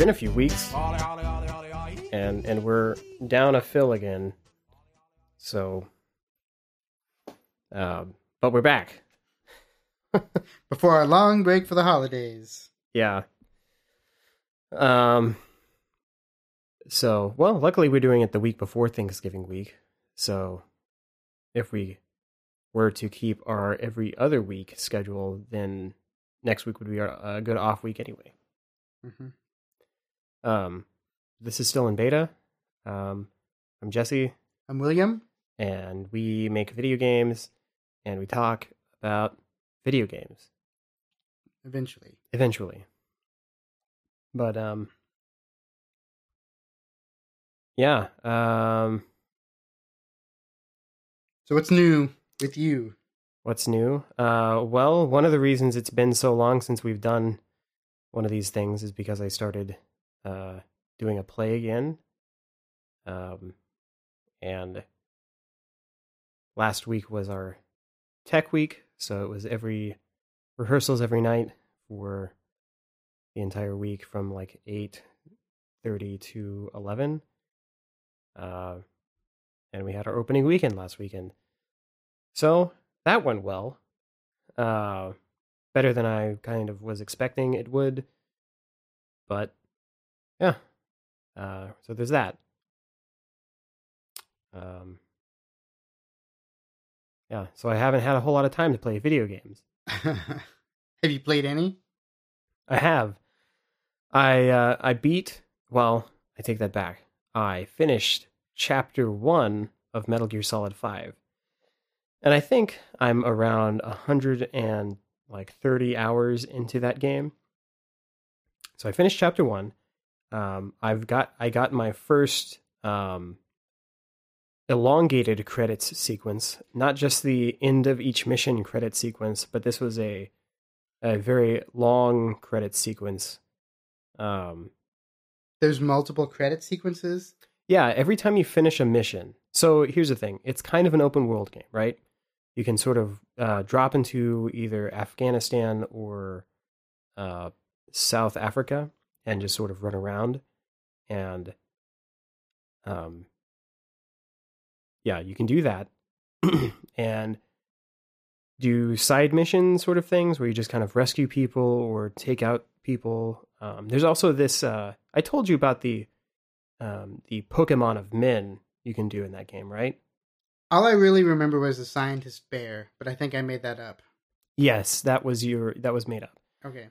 been a few weeks, and and we're down a fill again. So, um, but we're back. Before our long break for the holidays. Yeah. Um. So, well, luckily we're doing it the week before Thanksgiving week. So, if we were to keep our every other week schedule, then next week would be a a good off week anyway. hmm Um, this is still in beta. Um, I'm Jesse, I'm William. and we make video games, and we talk about video games Eventually. eventually. But um, yeah. Um, So what's new with you? what's new? Uh, well, one of the reasons it's been so long since we've done one of these things is because I started uh doing a play again. Um, and last week was our tech week, so it was every rehearsals every night for the entire week from like eight thirty to eleven. Uh, and we had our opening weekend last weekend, so that went well. Uh, better than I kind of was expecting it would, but yeah. Uh, so there's that. Um, yeah, so I haven't had a whole lot of time to play video games. Have you played any? I have. I uh, I beat. Well, I take that back. I finished chapter one of Metal Gear Solid Five, and I think I'm around a hundred and like thirty hours into that game. So I finished chapter one. Um, I've got I got my first um, elongated credits sequence, not just the end of each mission credit sequence, but this was a a very long credit sequence. Um, There's multiple credit sequences. yeah, every time you finish a mission. So here's the thing: it's kind of an open world game, right? You can sort of uh, drop into either Afghanistan or uh, South Africa and just sort of run around, and um, yeah, you can do that, and do side mission sort of things where you just kind of rescue people or take out people. Um, there's also this. Uh, I told you about the um, the Pokemon of Men you can do in that game, right? All I really remember was the scientist bear, but I think I made that up. Yes, that was your that was made up. Okay.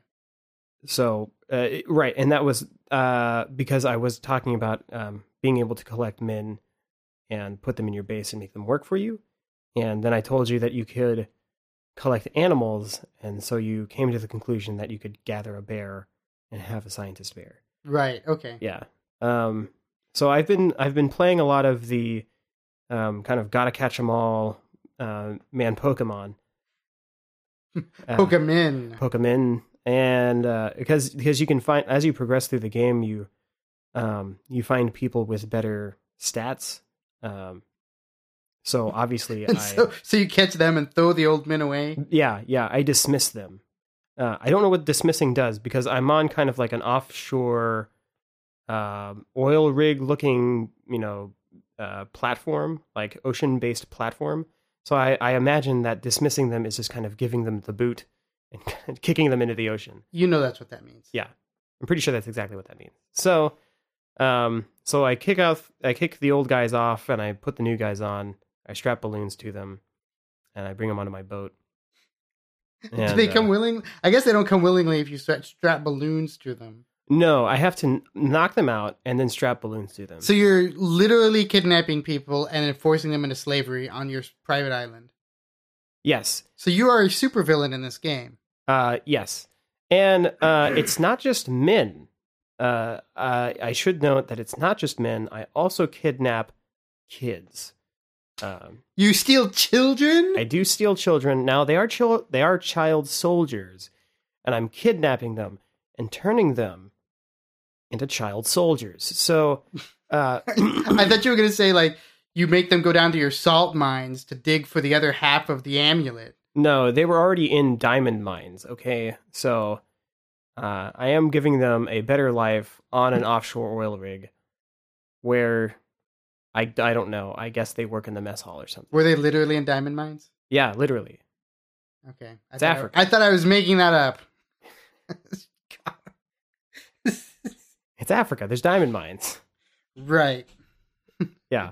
So uh, right, and that was uh, because I was talking about um, being able to collect men and put them in your base and make them work for you. And then I told you that you could collect animals, and so you came to the conclusion that you could gather a bear and have a scientist bear. Right. Okay. Yeah. Um, so I've been I've been playing a lot of the um, kind of gotta catch 'em all uh, man Pokemon. Uh, Pokemon. And uh, because because you can find as you progress through the game, you um, you find people with better stats. Um, so obviously, I so, so you catch them and throw the old men away. yeah yeah I dismiss them. Uh, I don't know what dismissing does because I'm on kind of like an offshore um, oil rig looking, you know, uh, platform, like ocean based platform. So I, I imagine that dismissing them is just kind of giving them the boot and kicking them into the ocean. You know that's what that means. Yeah, I'm pretty sure that's exactly what that means. So, um, so I kick off, I kick the old guys off, and I put the new guys on. I strap balloons to them, and I bring them onto my boat. Do they come uh, willing? I guess they don't come willingly if you strap, strap balloons to them. No, I have to knock them out and then strap balloons to them. So you're literally kidnapping people and then forcing them into slavery on your private island. Yes, So you are a supervillain in this game. uh, yes, and uh, it's not just men. Uh, I, I should note that it's not just men. I also kidnap kids. Um, You steal children? I do steal children. Now they are chil- they are child soldiers, and I'm kidnapping them and turning them into child soldiers. So, uh, I thought you were going to say, like, you make them go down to your salt mines to dig for the other half of the amulet. No, they were already in diamond mines. Okay, so uh, I am giving them a better life on an offshore oil rig, where I I don't know. I guess they work in the mess hall or something. Were they literally in diamond mines? Yeah, literally. Okay, I It's thought I- Africa. I, thought I was making that up. It's Africa. There's diamond mines. right. Yeah.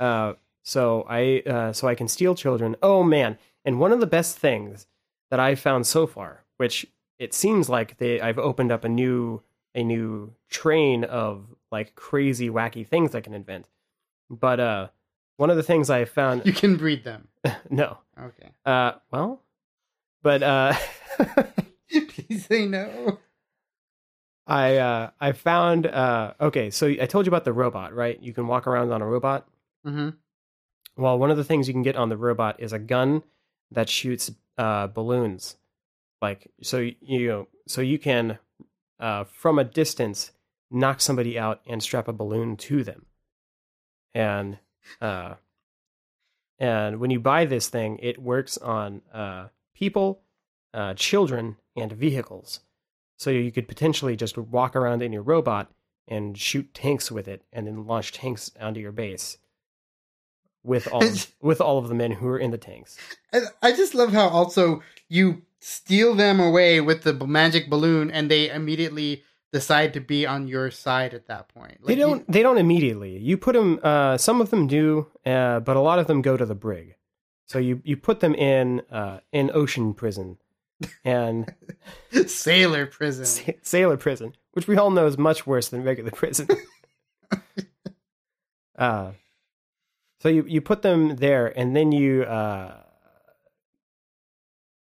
Uh, so I uh, so I can steal children. Oh man! And one of the best things that I've found so far, which it seems like they I've opened up a new a new train of like crazy wacky things I can invent. But uh, one of the things I found You can breed them. no Okay. uh well, but uh. Please say no. I uh I found uh okay, so I told you about the robot, right? You can walk around on a robot. Mm-hmm. Well, one of the things you can get on the robot is a gun that shoots uh balloons. Like so you know, so you can uh from a distance knock somebody out and strap a balloon to them. And uh and when you buy this thing, it works on uh people, uh children and vehicles. So you could potentially just walk around in your robot and shoot tanks with it, and then launch tanks onto your base with all of, with all of the men who are in the tanks. I, just love how also you steal them away with the magic balloon, and they immediately decide to be on your side at that point. they Like, you- don't they don't immediately. You put them. Uh, some of them do, uh, but a lot of them go to the brig. So you you put them in uh, in ocean prison and sailor prison. sa- sailor prison, which we all know is much worse than regular prison. uh, so you you put them there, and then you uh,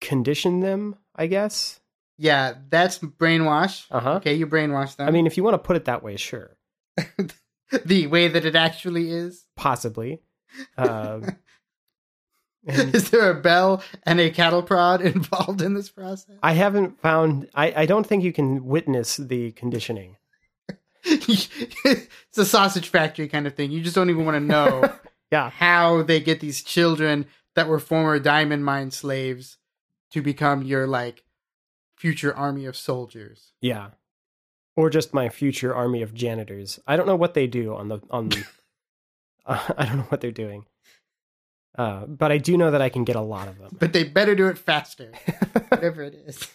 condition them, I guess. Yeah, that's brainwash. Uh huh. Okay, you brainwash them. I mean, if you want to put it that way, sure, the way that it actually is. possibly. Um, and Is there a bell and a cattle prod involved in this process? I haven't found. I I don't think you can witness the conditioning. it's a sausage factory kind of thing. You just don't even want to know Yeah. how they get these children that were former diamond mine slaves to become your like future army of soldiers. Yeah. Or just my future army of janitors. I don't know what they do on the on. uh, I don't know what they're doing. Uh, but I do know that I can get a lot of them. But they better do it faster, whatever it is.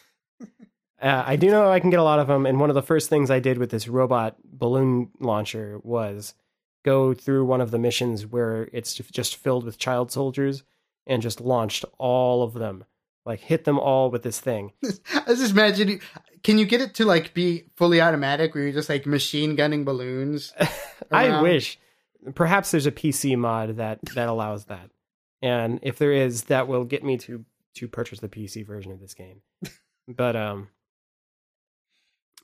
Uh, I do know I can get a lot of them, and one of the first things I did with this robot balloon launcher was go through one of the missions where it's just filled with child soldiers and just launched all of them, like hit them all with this thing. I was just imagining. Can you get it to like be fully automatic, where you're just like machine gunning balloons? I wish. Perhaps there's a PC mod that that allows that, and if there is, that will get me to to purchase the PC version of this game. but um,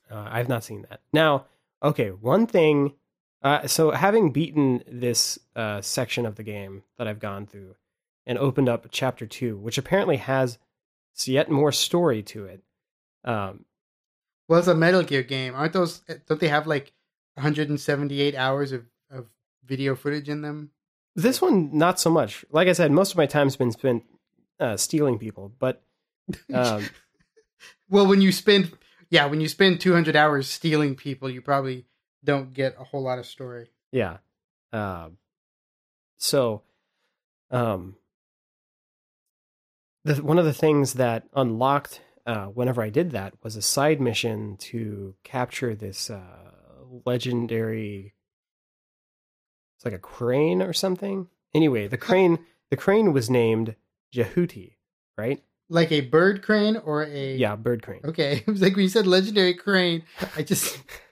uh, I've not seen that. Now, okay, one thing. Uh, so having beaten this uh, section of the game that I've gone through and opened up chapter two, which apparently has yet more story to it. Um, Well, it's a Metal Gear game. Aren't those? Don't they have like 178 hours of of video footage in them? This one, not so much. Like I said, most of my time's been spent uh, stealing people, but um, Well, when you spend, yeah, when you spend 200 hours stealing people, you probably don't get a whole lot of story. yeah. Um, so, um, the, one of the things that unlocked uh, whenever I did that was a side mission to capture this uh, legendary. It's like a crane or something. Anyway, the crane the crane was named Jehuty, right? Like a bird crane or a Yeah, bird crane. Okay, it was like when you said legendary crane, I just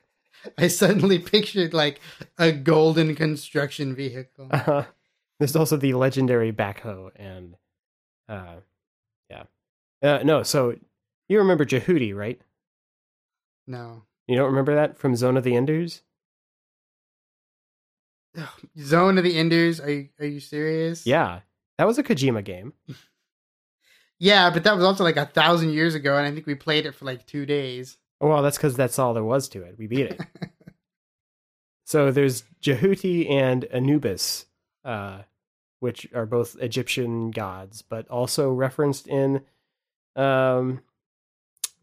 I suddenly pictured like a golden construction vehicle. Uh-huh. There's also the legendary backhoe, and uh, yeah, uh, no. So you remember Jehuty, right? No. You don't remember that from Zone of the Enders? Zone of the Enders, are you are you serious? Yeah, that was a Kojima game. Yeah, but that was also like a thousand years ago, and I think we played it for like two days. Oh, well, that's because that's all there was to it. We beat it. so there's Jehuty and Anubis, uh, which are both Egyptian gods, but also referenced in. Um,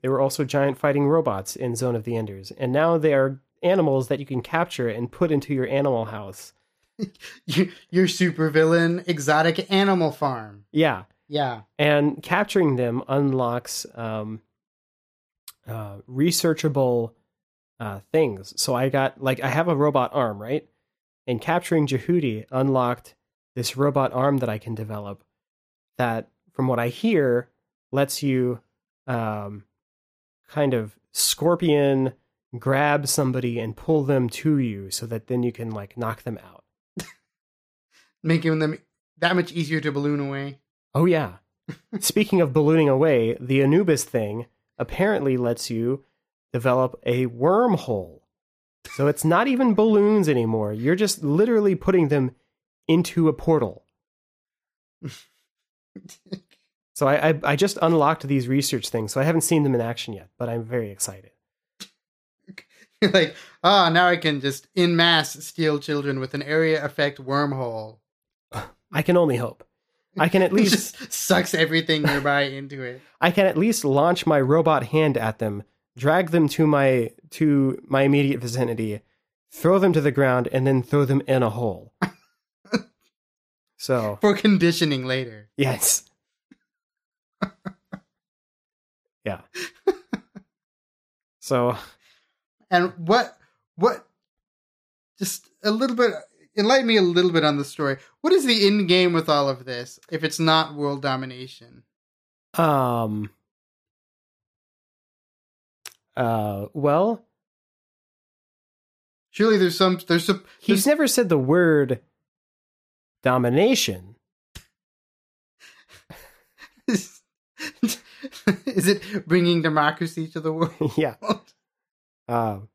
they were also giant fighting robots in Zone of the Enders, and now they are animals that you can capture and put into your animal house. You- Your supervillain exotic animal farm. Yeah, Yeah. and capturing them unlocks um, uh, researchable uh, things. So I got like I have a robot arm, right? And capturing Jehuty unlocked this robot arm that I can develop. That, from what I hear, lets you um, kind of scorpion grab somebody and pull them to you, so that then you can like knock them out. Making them that much easier to balloon away. Oh yeah. Speaking of ballooning away, the Anubis thing apparently lets you develop a wormhole. So it's not even balloons anymore. You're just literally putting them into a portal. So I, I, I just unlocked these research things, so I haven't seen them in action yet, but I'm very excited. You're like, ah, now I can just in mass steal children with an area effect wormhole. I can only hope. I can at least sucks everything nearby into it. I can at least launch my robot hand at them, drag them to my to my immediate vicinity, throw them to the ground, and then throw them in a hole. so For conditioning later. yes, yeah. So And what what just a little bit enlighten me a little bit on the story. What is the end game with all of this if it's not world domination? um uh well Surely there's some there's some he's never said the word domination is, is it bringing democracy to the world? yeah Um,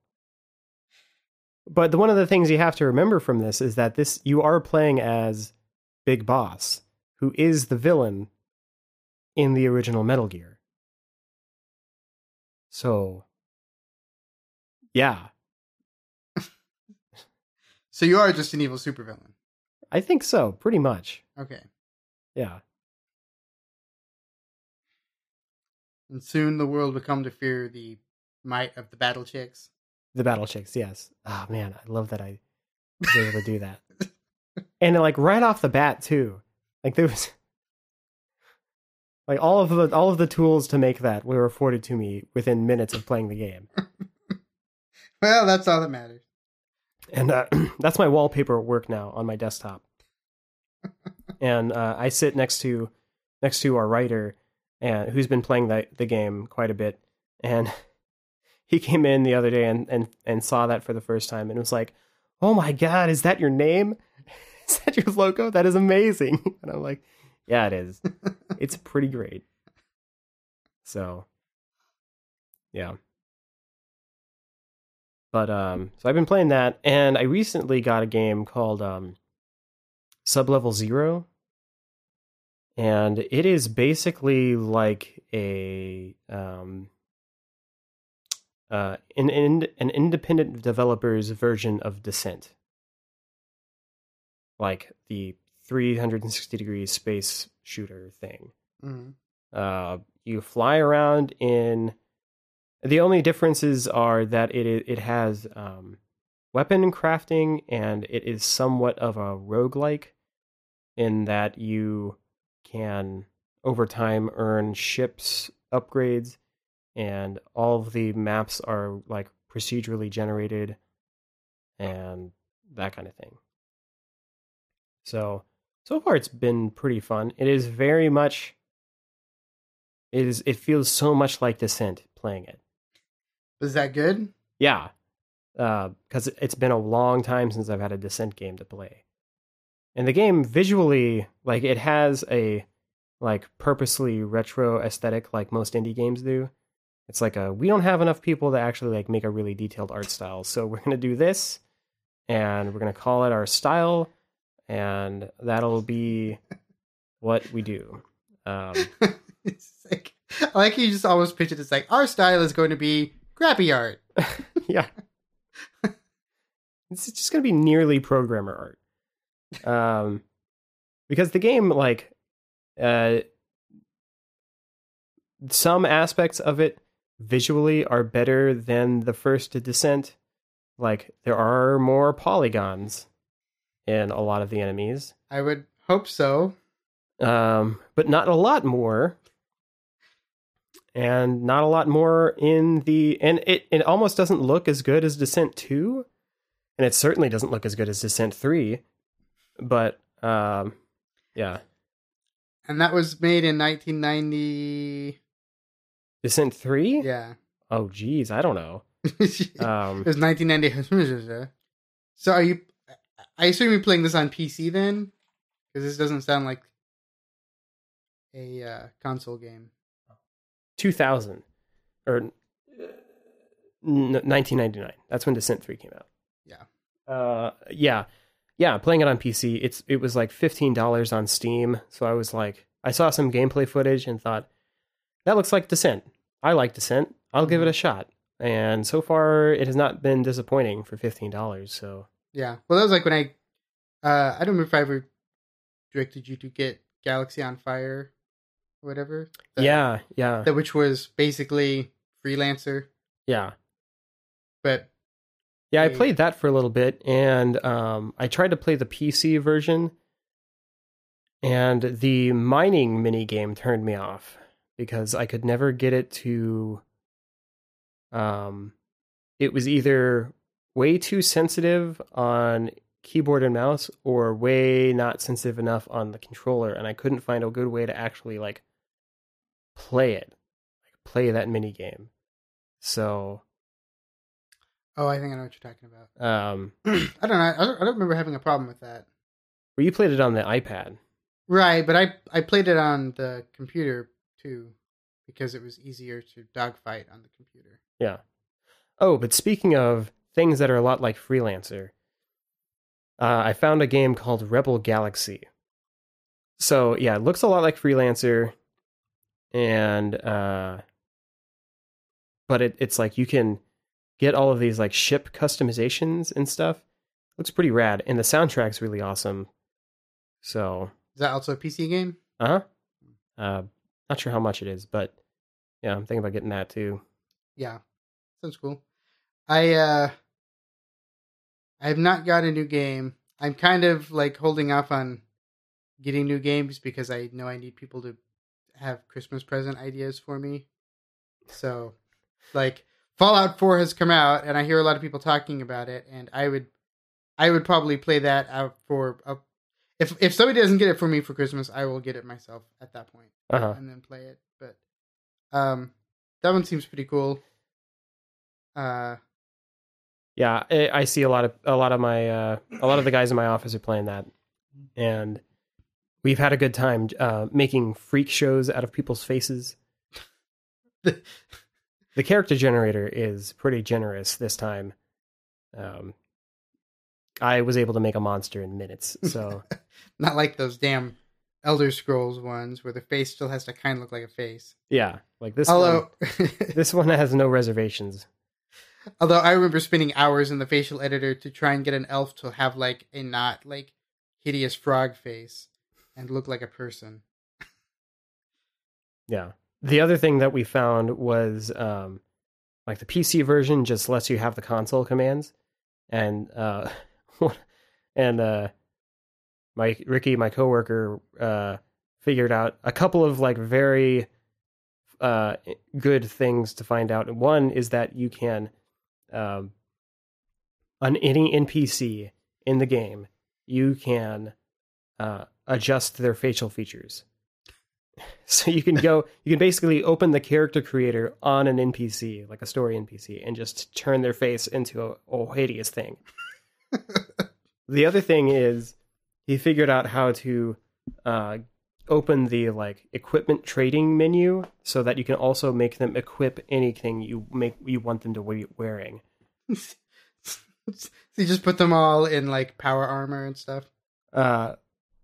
but the, one of the things you have to remember from this is that this you are playing as Big Boss, who is the villain in the original Metal Gear. So, yeah, So you are just an evil supervillain. I think so, pretty much. Okay. Yeah, And soon the world will come to fear the might of the battle chicks. The Battle Chicks. Yes. Oh man, I love that I was able to do that, and like right off the bat too. Like there was. Like all of the all of the tools to make that were afforded to me within minutes of playing the game. Well, that's all that matters. and uh, that's my wallpaper at work now on my desktop. and uh, I sit next to next to our writer, and who's been playing the the game quite a bit, and he came in the other day and and and saw that for the first time, and was like, "Oh my god, is that your name? Is that your logo? That is amazing!" And I'm like, "Yeah, it is. It's pretty great." So, yeah. But um, so I've been playing that, and I recently got a game called um, Sublevel Zero, and it is basically like a um, uh, an, an an independent developer's version of Descent, like the 360 degree space shooter thing. Mhm. Uh, you fly around in. The only differences are that it it has um, weapon crafting and it is somewhat of a roguelike in that you can over time earn ships upgrades and all of the maps are like procedurally generated and that kind of thing. So so far it's been pretty fun. It is very much it is it feels so much like Descent playing it. Is that good? Yeah. Uh cuz it's been a long time since I've had a Descent game to play. And the game visually like it has a like purposely retro aesthetic like most indie games do. It's like a we don't have enough people to actually like make a really detailed art style. So we're going to do this and we're going to call it our style and that'll be what we do. Um like I like you just almost pictured it's like our style is going to be crappy art. yeah. It's just going to be nearly programmer art. Um, because the game like uh some aspects of it visually are better than the first descent like there are more polygons in a lot of the enemies I would hope so. um but not a lot more and not a lot more in the and it it almost doesn't look as good as descent 2 and it certainly doesn't look as good as descent 3 but um yeah And that was made in 1990. Descent 3 Yeah. oh geez i don't know it um was 1990. So are you? I assume you're playing this on PC then, because this doesn't sound like a uh, console game. 2000 or n- 1999 that's when descent 3 came out Yeah. uh yeah yeah playing it on pc it's it was like $15 on steam so i was like i saw some gameplay footage and thought that looks like descent i like descent i'll give it a shot. And so far it has not been disappointing for $15 so. Yeah. Well, that was like when I, uh, I don't remember if I ever directed you to get Galaxy on Fire, or whatever. That- yeah yeah. That which was basically freelancer, yeah. But Yeah, I played that for a little bit, and um, I tried to play the PC version, and the mining mini game turned me off because I could never get it to. Um, it was either way too sensitive on keyboard and mouse, or way not sensitive enough on the controller, and I couldn't find a good way to actually like play it, like play that mini game. So, oh, I think I know what you're talking about. um, I don't know. I don't, I don't remember having a problem with that. Well, you played it on the iPad. Right, but I I played it on the computer because it was easier to dogfight on the computer. Yeah. Oh, but speaking of things that are a lot like Freelancer, uh, I found a game called Rebel Galaxy. So yeah, it looks a lot like Freelancer, and uh, but it, it's like you can get all of these like ship customizations and stuff. Looks pretty rad, and the soundtrack's really awesome. So Is that also a PC game? uh-huh. uh not sure how much it is, but yeah, I'm thinking about getting that too. Yeah, sounds cool. I uh, I have not got a new game. I'm kind of like holding off on getting new games because I know I need people to have Christmas present ideas for me. So, like Fallout 4 has come out, and I hear a lot of people talking about it, and I would, I would probably play that out for a. If if somebody doesn't get it for me for Christmas, I will get it myself at that point Uh huh. and then play it. But um, that one seems pretty cool. Uh, Yeah, I, I see a lot of a lot of my uh, a lot of the guys in my office are playing that, and we've had a good time uh, making freak shows out of people's faces. the character generator is pretty generous this time. Um, I was able to make a monster in minutes, so not like those damn Elder Scrolls ones where the face still has to kind of look like a face. yeah, like this. One, Although, this one has no reservations. although I remember spending hours in the facial editor to try and get an elf to have like a not like hideous frog face and look like a person. Yeah. The other thing that we found was um, like the PC version just lets you have the console commands, and uh, and uh, my Ricky, my coworker, uh, figured out a couple of like very uh, good things to find out. One is that you can um, on any NPC in the game, you can uh, adjust their facial features. So you can go, you can basically open the character creator on an NPC, like a story NPC, and just turn their face into a, a hideous thing. The other thing is, he figured out how to uh, open the like equipment trading menu so that you can also make them equip anything you make you want them to be wearing. so you just put them all in like power armor and stuff. Uh,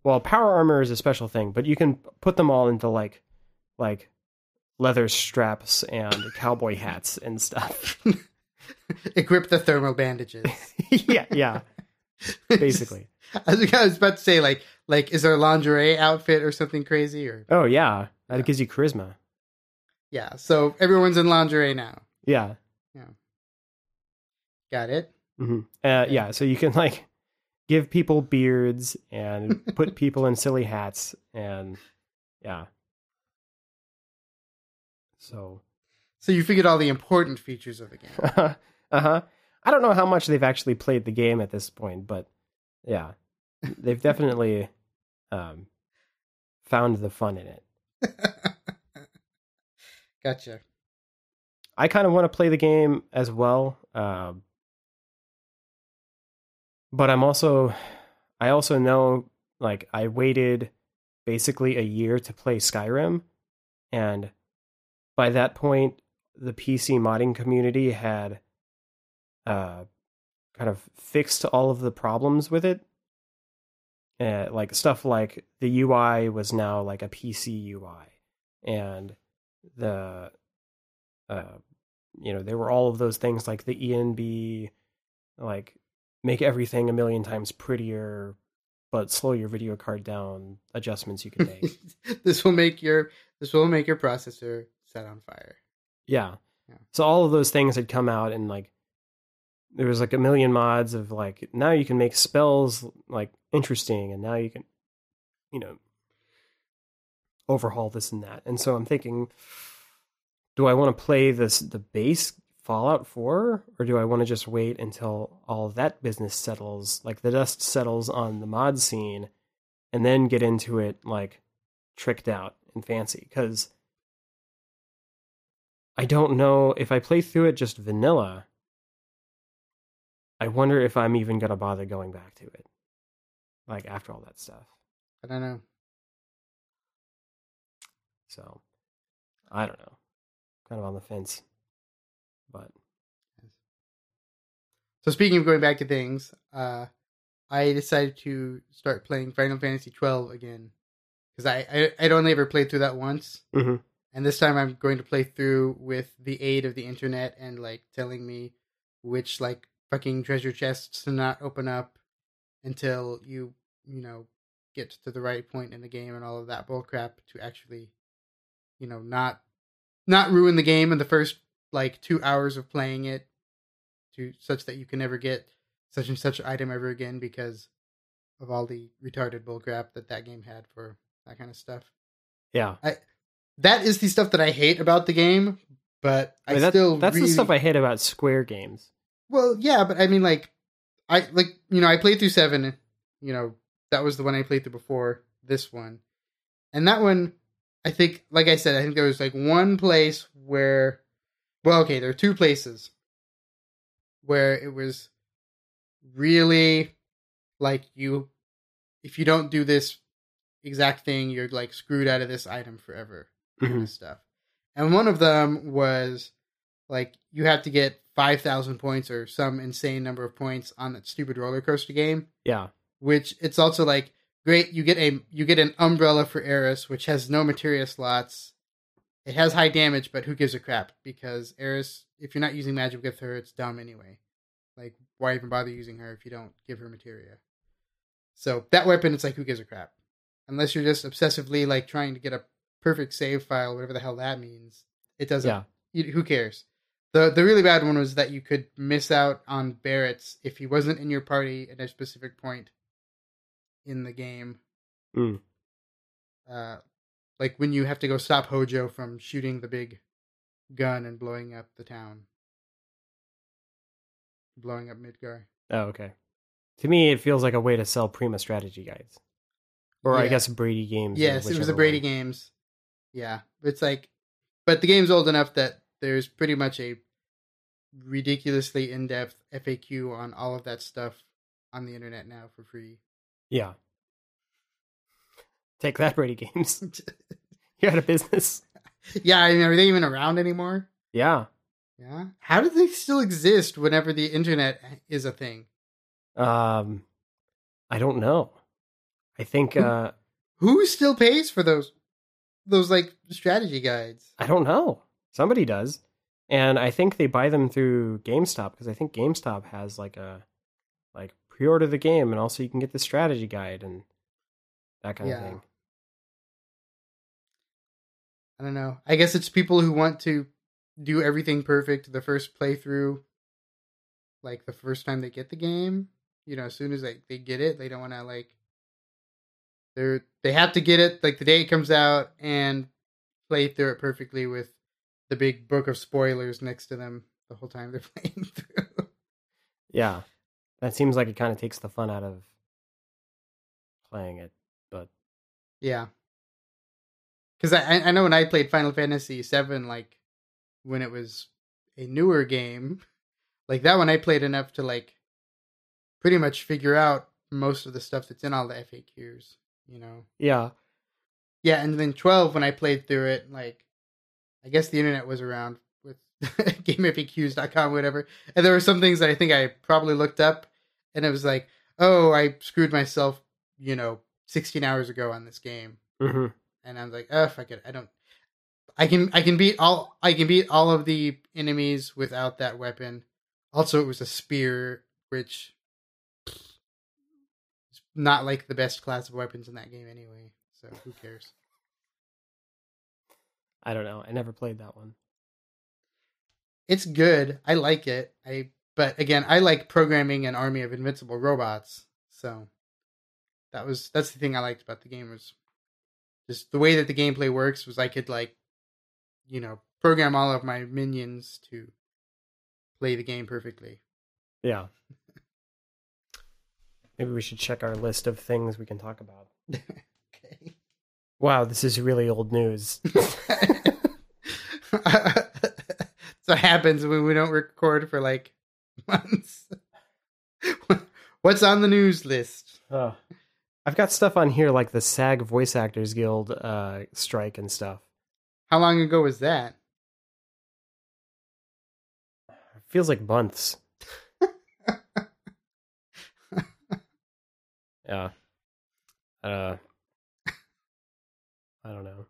well, power armor is a special thing, but you can put them all into like like leather straps and cowboy hats and stuff. Equip the thermal bandages. yeah, yeah, basically. I was, I was about to say, like, like is there a lingerie outfit or something crazy or Oh yeah, that Yeah. gives you charisma. yeah. So everyone's in lingerie now. Yeah. Yeah. Got it. hmm Uh, yeah. So you can like give people beards and put people in silly hats and yeah. So So you figured all the important features of the game. uh huh. I don't know how much they've actually played the game at this point, but yeah, they've definitely um, found the fun in it. gotcha. I kind of want to play the game as well, um, but I'm also, I also know like I waited basically a year to play Skyrim, and by that point, the PC modding community had uh, kind of fixed all of the problems with it. Uh, like stuff like the UI was now like a PC UI, and the uh, you know there were all of those things like the enb like make everything a million times prettier but slow your video card down adjustments you can make this will make your this will make your processor set on fire. Yeah. Yeah. so all of those things had come out and like there was like a million mods of like now you can make spells like interesting and now you can you know overhaul this and that. And so i'm thinking do i want to play this the base fallout 4 or do i want to just wait until all that business settles like the dust settles on the mod scene and then get into it like tricked out and fancy? Because i don't know if i play through it just vanilla i wonder if i'm even to bother going back to it like after all that stuff I don't know. so i don't know kind of on the fence but So speaking of going back to things, uh, I decided to start playing Final Fantasy twelve again because I, I I'd only ever played through that once, Mhm. And this time I'm going to play through with the aid of the internet and like telling me which like fucking treasure chests to not open up until you you know get to the right point in the game and all of that bullcrap to actually you know not not ruin the game in the first like two hours of playing it to such that you can never get such and such item ever again because of all the retarded bullcrap that that game had for that kind of stuff. yeah That is the stuff that I hate about the game, but I, I that- still that's really, the stuff i hate about square games Well, yeah, but I mean, like, I like you know I played through seven. You know that was the one I played through before this one, and that one I think, like I said, I think there was like one place where, well, okay, there are two places where it was really like you, if you don't do this exact thing, you're like screwed out of this item forever kind Mhm. of stuff. And one of them was like you have to get 5,000 points or some insane number of points on that stupid roller coaster game, yeah which it's also like great you get a you get an umbrella for Aeris which has no materia slots. It has high damage, but who gives a crap because Aeris if you're not using magic with her, it's dumb anyway. Like why even bother using her if you don't give her materia? So that weapon it's like who gives a crap? Unless you're just obsessively like trying to get a perfect save file, whatever the hell that means. It doesn't yeah you, who cares? The the really bad one was that you could miss out on Barret's if he wasn't in your party at a specific point in the game. Mm. Uh, like when you have to go stop Hojo from shooting the big gun and blowing up the town, blowing up Midgar. Oh, okay. To me, it feels like a way to sell Prima strategy guides, or I guess Brady games. Yes, it was the Brady one. games. Yeah, it's like, but the game's old enough that there's pretty much a ridiculously in-depth FAQ on all of that stuff on the internet now for free. Yeah. Take that, Brady games. You're out of business. yeah, I mean, are they even around anymore? Yeah. Yeah. How do they still exist whenever the internet is a thing? Um, I don't know. I think uh, Who still pays for those those like strategy guides? I don't know. Somebody does, and I think they buy them through GameStop because I think GameStop has like a like pre-order the game and also you can get the strategy guide and that kind Yeah. of thing. I don't know. I guess it's people who want to do everything perfect the first playthrough, like the first time they get the game. You know, as soon as they, they get it, they don't want to like. They're they have to get it like the day it comes out and play through it perfectly with the big book of spoilers next to them the whole time they're playing through. Yeah, that seems like it kind of takes the fun out of playing it. But Yeah. Because I I know when I played Final Fantasy VII, like when it was a newer game, like that one I played enough to like pretty much figure out most of the stuff that's in all the FAQs. You know. yeah, Yeah, and then twelve when I played through it, like I guess the internet was around with GameFAQs.com, whatever, and there were some things that I think I probably looked up, and it was like, oh, I screwed myself, you know, sixteen hours ago on this game hmm and I'm like, oh, fuck it, I don't. I can I can beat all I can beat all of the enemies without that weapon. Also, it was a spear, which not like the best class of weapons in that game anyway. So who cares? I don't know. I never played that one. It's good. I like it. I but again, I like programming an army of invincible robots. So that was that's the thing I liked about the game was just the way that the gameplay works was I could like you know, program all of my minions to play the game perfectly. Yeah. Maybe we should check our list of things we can talk about. okay. Wow, this is really old news. so happens when we don't record for like months. What's on the news list? Ugh. I've got stuff on here like the SAG Voice Actors Guild uh, strike and stuff. How long ago was that? feels like months. Yeah. Uh I don't know.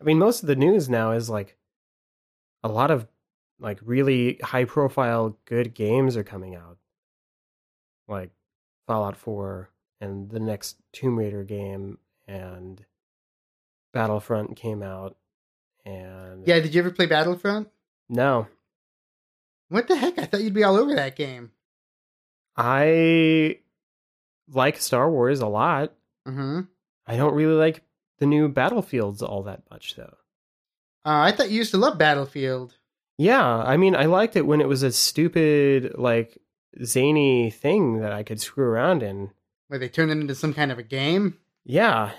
I mean most of the news now is like a lot of like really high profile good games are coming out. Like Fallout 4 and the next Tomb Raider game and Battlefront came out and Yeah, did you ever play Battlefront? no What the heck? I thought you'd be all over that game. I like Star Wars a lot. Mm-hmm. I don't really like the new Battlefields all that much, though. Uh, I thought you used to love Battlefield. Yeah, I mean, I liked it when it was a stupid, like, zany thing that I could screw around in. Where they turned it into some kind of a game. Yeah.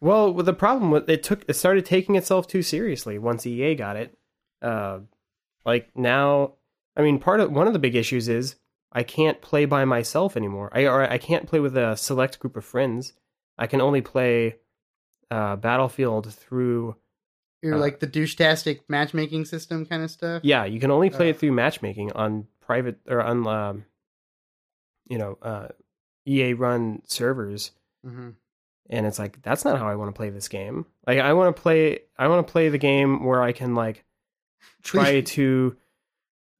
Well, the problem with it took it started taking itself too seriously once EA got it. Uh, like now, I mean, part of one of the big issues is I can't play by myself anymore. I or I can't play with a select group of friends. I can only play uh, Battlefield through Or Uh, like the douche-tastic matchmaking system kind of stuff. Yeah, you can only play Uh. it through matchmaking on private or on um, you know uh, EA run servers, Mm-hmm. and it's like that's not how I want to play this game. Like I want to play, I want to play the game where I can like try to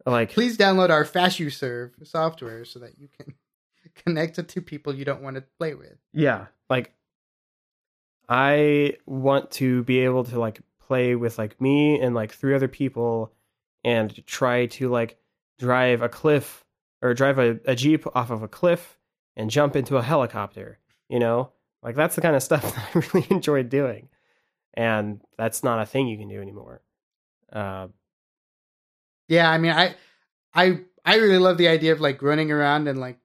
like Please download our FashuServe software so that you can connect it to people you don't want to play with. yeah, like I want to be able to like play with like me and like three other people and try to like drive a cliff or drive a, a jeep off of a cliff and jump into a helicopter you know? Like that's the kind of stuff that i really enjoyed doing. And that's not a thing you can do anymore. Uh, Yeah, I mean, I, I, I really love the idea of like running around and like,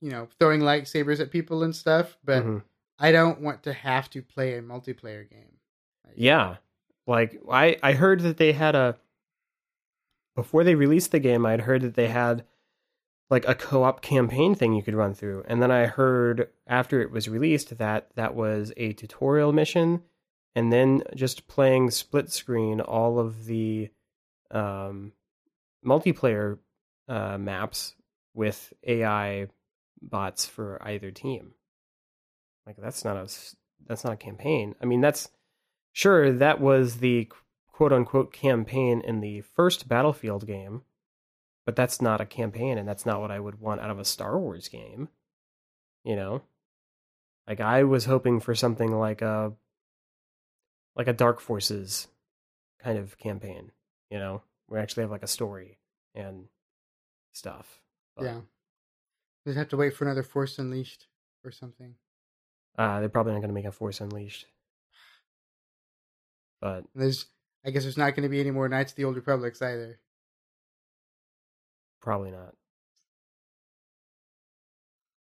you know, throwing lightsabers at people and stuff. But mhm. I don't want to have to play a multiplayer game. Like, yeah like i i heard that they had a before they released the game i'd heard that they had like a co-op campaign thing you could run through and then i heard after it was released that that was a tutorial mission and then just playing split screen all of the um multiplayer uh maps with ai bots for either team. Like that's not a that's not a campaign. I mean that's sure that was the quote unquote campaign in the first battlefield game but that's not a campaign and that's not what i would want out of a star wars game you know? Like I was hoping for something like a like a Dark Forces kind of campaign, you know, we actually have like a story and stuff. But, yeah. We'd have to wait for another Force Unleashed or something. Uh, they're probably not going to make a Force Unleashed. But There's, I guess, there's not going to be any more Knights of the Old Republics either. probably not.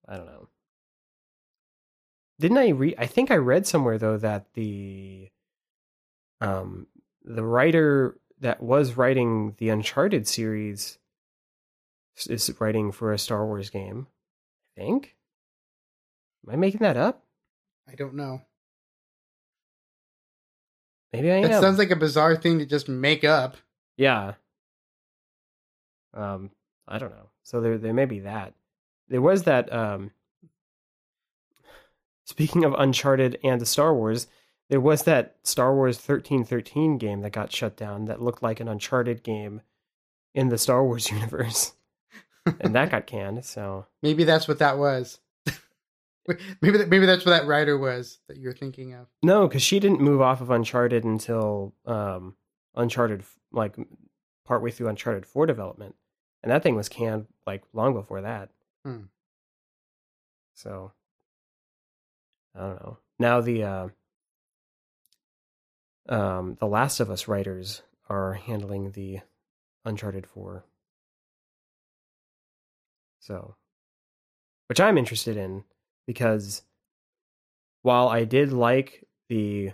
I don't know. Didn't I read? I think I read somewhere though that the um the writer that was writing the Uncharted series is writing for a Star Wars game. I think. Am I making that up? I don't know. Maybe I am. That sounds like a bizarre thing to just make up. Yeah. Um, I don't know. So there, there may be that. There was that. Um, speaking of Uncharted and Star Wars, there was that Star Wars thirteen thirteen game that got shut down that looked like an Uncharted game in the Star Wars universe, and that got canned. So Maybe that's what that was. maybe that, maybe that's what that writer was that you're thinking of. no, because she didn't move off of Uncharted until um, Uncharted, like partway through Uncharted four development, and that thing was canned like long before that. Hmm. So I don't know. Now the uh, um, the Last of Us writers are handling the Uncharted four. So, which I'm interested in because while I did like the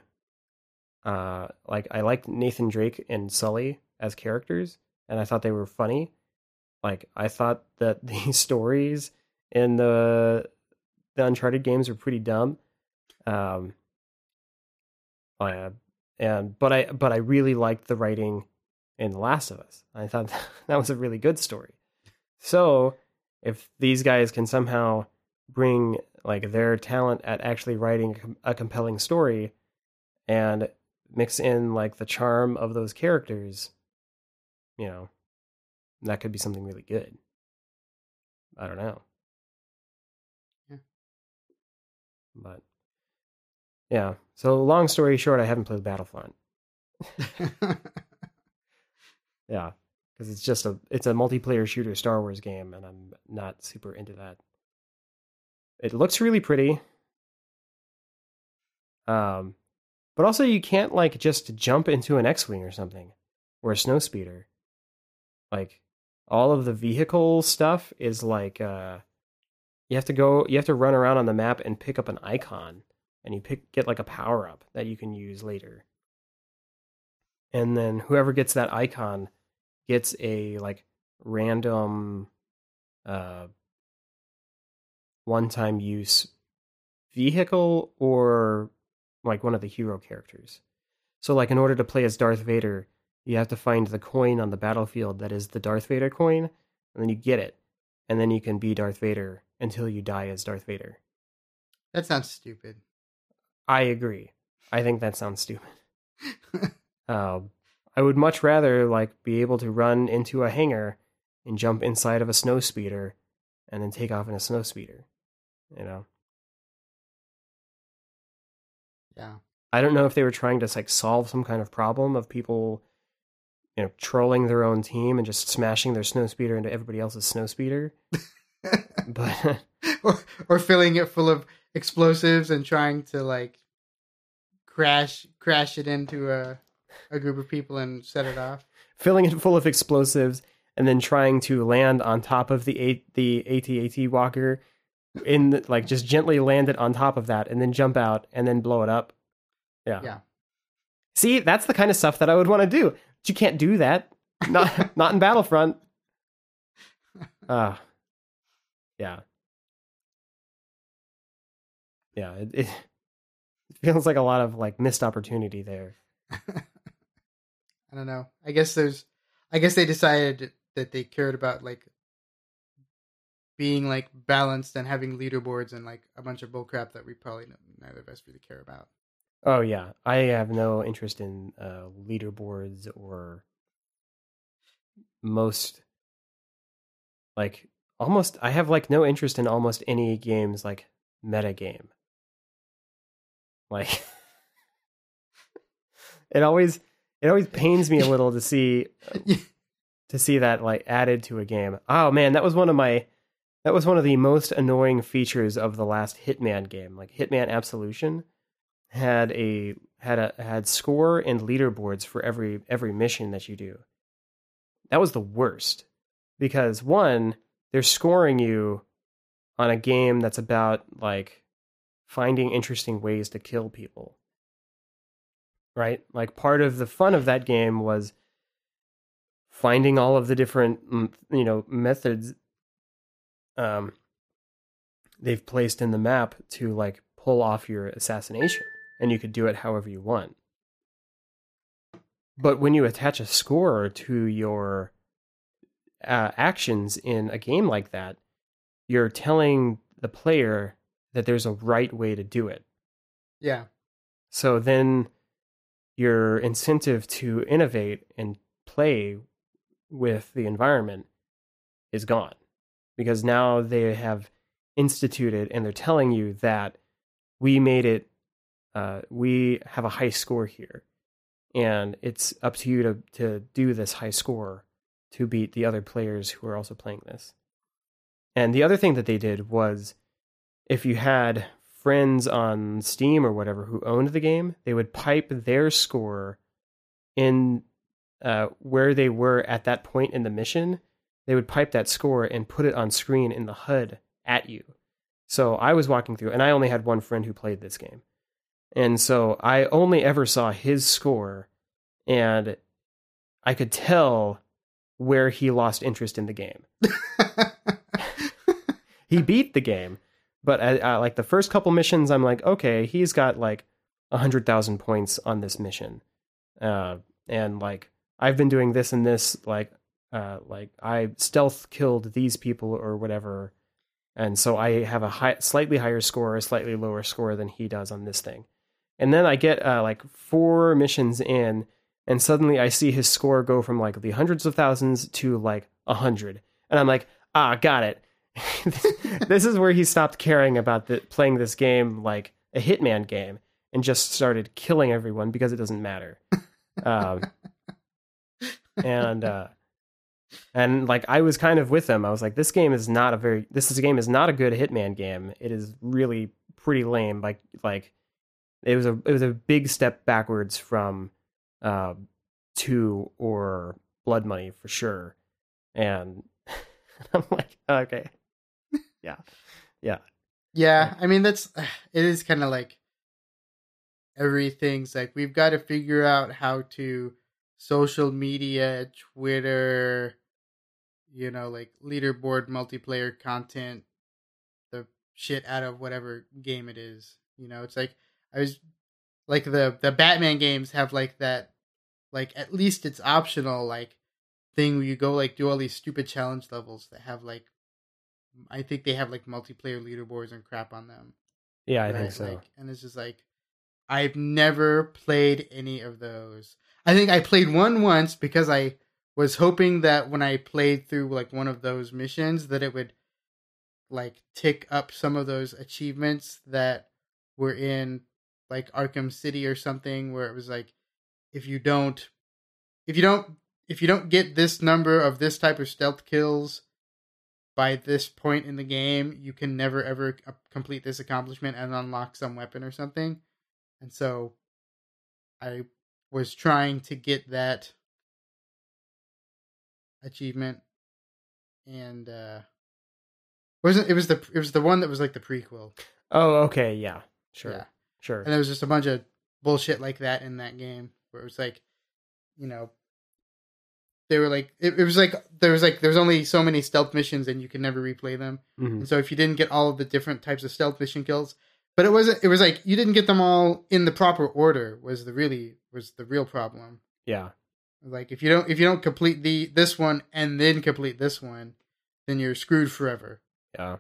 uh like I liked Nathan Drake and Sully as characters and I thought they were funny. Like I thought that the stories in the the Uncharted games were pretty dumb. Um I and but I but I really liked the writing in The Last of Us. I thought that was a really good story. So if these guys can somehow bring like their talent at actually writing a compelling story and mix in like the charm of those characters, you know, that could be something really good. I don't know. Yeah. But yeah. So long story short, I haven't played Battlefront. Yeah, because it's just a it's a multiplayer shooter Star Wars game, and I'm not super into that. It looks really pretty, um, but also you can't like just jump into an X-wing or something or a snowspeeder. Like all of the vehicle stuff is like uh, you have to go, you have to run around on the map and pick up an icon, and you pick get like a power up that you can use later. And then whoever gets that icon gets a like random uh one time use vehicle or like one of the hero characters. So like in order to play as Darth Vader, you have to find the coin on the battlefield that is the Darth Vader coin and then you get it and then you can be Darth Vader until you die as Darth Vader. that sounds stupid. I agree. I think that sounds stupid. Uh, I would much rather like be able to run into a hangar and jump inside of a snow speeder and then take off in a snow speeder. You know, yeah. I don't know if they were trying to like solve some kind of problem of people, you know, trolling their own team and just smashing their snow speeder into everybody else's snow speeder. but or, or filling it full of explosives and trying to like crash crash it into a a group of people and set it off. filling it full of explosives and then trying to land on top of the A- the AT-AT walker in the, like just gently land it on top of that and then jump out and then blow it up. Yeah. Yeah. See, that's the kind of stuff that I would want to do. But you can't do that. Not not in Battlefront. Ah. yeah. Yeah, it, it feels like a lot of like missed opportunity there. I don't know. I guess there's I guess they decided that they cared about like being like balanced and having leaderboards and like a bunch of bullcrap that we probably neither of us really care about. Oh yeah, I have no interest in uh, leaderboards or most like almost. I have like no interest in almost any games like meta game. Like it always it always pains me a little to see to see that like added to a game. Oh man, that was one of my that was one of the most annoying features of the last Hitman game. Like Hitman Absolution had a had a had score and leaderboards for every every mission that you do. That was the worst because one, they're scoring you on a game that's about like finding interesting ways to kill people. Right? Like part of the fun of that game was finding all of the different mm, you know methods um they've placed in the map to like pull off your assassination and you could do it however you want. But when you attach a score to your uh, actions in a game like that, you're telling the player that there's a right way to do it. Yeah. So then your incentive to innovate and play with the environment is gone because now they have instituted and they're telling you that we made it uh, we have a high score here and it's up to you to to do this high score to beat the other players who are also playing this and the other thing that they did was if you had friends on steam or whatever who owned the game they would pipe their score in uh, where they were at that point in the mission. They would pipe that score and put it on screen in the hud at you. So i was walking through and i only had one friend who played this game. And so I only ever saw his score, and I could tell where he lost interest in the game. he beat the game, but like the first couple missions, I'm like, okay, he's got like a hundred thousand points on this mission, uh, and like I've been doing this and this, like, uh, like I stealth killed these people or whatever, and so I have a high, slightly higher score, a slightly lower score than he does on this thing. And then I get uh, like four missions in, and suddenly I see his score go from like the hundreds of thousands to like a hundred, and I'm like, ah, got it. this is where he stopped caring about the, playing this game like a Hitman game and just started killing everyone because it doesn't matter. Um, and uh, and like I was kind of with him. I was like, this game is not a very this is, game is not a good Hitman game. It is really pretty lame. Like like it was a it was a big step backwards from uh, two or Blood Money for sure. And I'm like, okay, yeah, yeah, yeah. I mean, that's it is kind of like everything's like we've got to figure out how to social media, Twitter, you know, like leaderboard multiplayer content, the shit out of whatever game it is. You know, it's like I was like the the Batman games have like that like at least it's optional like thing where you go like do all these stupid challenge levels that have like I think they have like multiplayer leaderboards and crap on them. Yeah, I right? think so. Like, and it's just like I've never played any of those. I think I played one once because I was hoping that when I played through like one of those missions that it would like tick up some of those achievements that were in like Arkham City or something where it was like if you don't if you don't if you don't get this number of this type of stealth kills by this point in the game, you can never ever complete this accomplishment and unlock some weapon or something. And so I was trying to get that achievement and uh wasn't it was the it was the one that was like the prequel. Oh, okay, yeah. Sure. Yeah. Sure. And there was just a bunch of bullshit like that in that game where it was like, you know, they were like, it, it was like there was like there was only so many stealth missions and you could never replay them. Mm-hmm. And so if you didn't get all of the different types of stealth mission kills, but it wasn't. It was like you didn't get them all in the proper order. Was the really was the real problem? Yeah. Like if you don't if you don't complete the this one and then complete this one, then you're screwed forever. Yeah.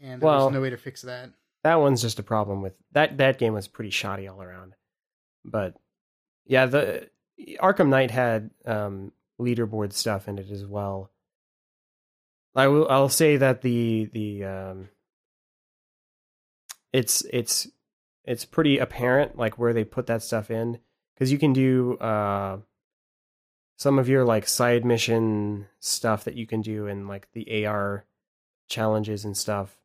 And there well, was no way to fix that that one's just a problem with that. That game was pretty shoddy all around. But yeah, the Arkham Knight had um, leaderboard stuff in it as well. I will. I'll say that the the um, it's it's it's pretty apparent like where they put that stuff in because you can do uh some of your like side mission stuff that you can do in like the AR challenges and stuff